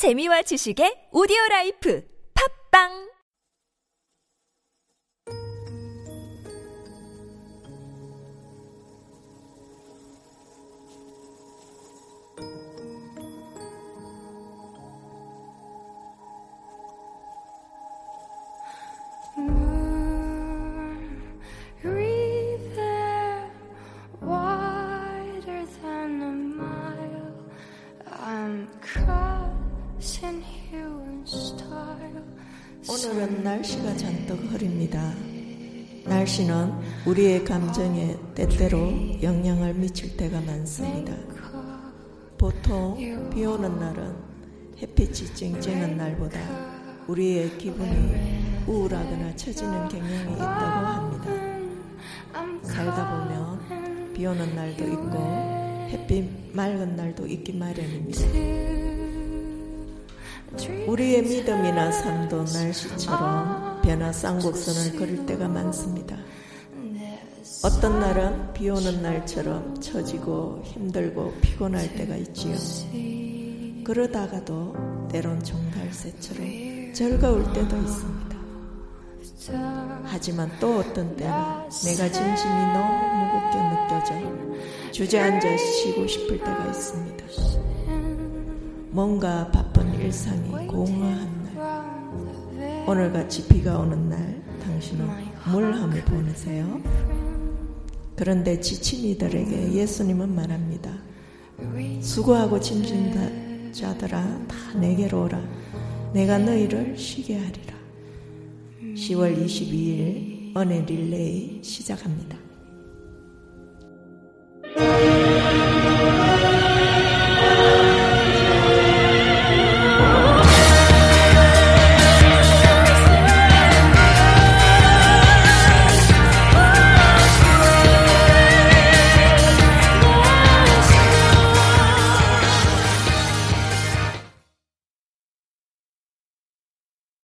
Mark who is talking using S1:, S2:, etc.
S1: 재미와 지식의 오디오 라이프. 팝빵
S2: 오늘은 날씨가 잔뜩 흐립니다. 날씨는 우리의 감정에 때때로 영향을 미칠 때가 많습니다. 보통 비 오는 날은 햇빛이 쨍쨍한 날보다 우리의 기분이 우울하거나 처지는 경향이 있다고 합니다. 살다 보면 비 오는 날도 있고 햇빛 맑은 날도 있기 마련입니다. 우리의 믿음이나 삶도 날씨처럼 변화 쌍곡선을 그릴 때가 많습니다. 어떤 날은 비 오는 날처럼 처지고 힘들고 피곤할 때가 있지요. 그러다가도 때론 종달새처럼 즐거울 때도 있습니다. 하지만 또 어떤 때는 내가 진심이 너무 무겁게 느껴져 주저앉아 쉬고 싶을 때가 있습니다. 뭔가 바쁜 일상이 공허한 날, 오늘같이 비가 오는 날 당신은 뭘 하며 보내세요? 그런데 지친 이들에게 예수님은 말합니다. 수고하고 짐진 자들아 다 내게로 오라. 내가 너희를 쉬게 하리라. 10월 22일 은혜 릴레이 시작합니다.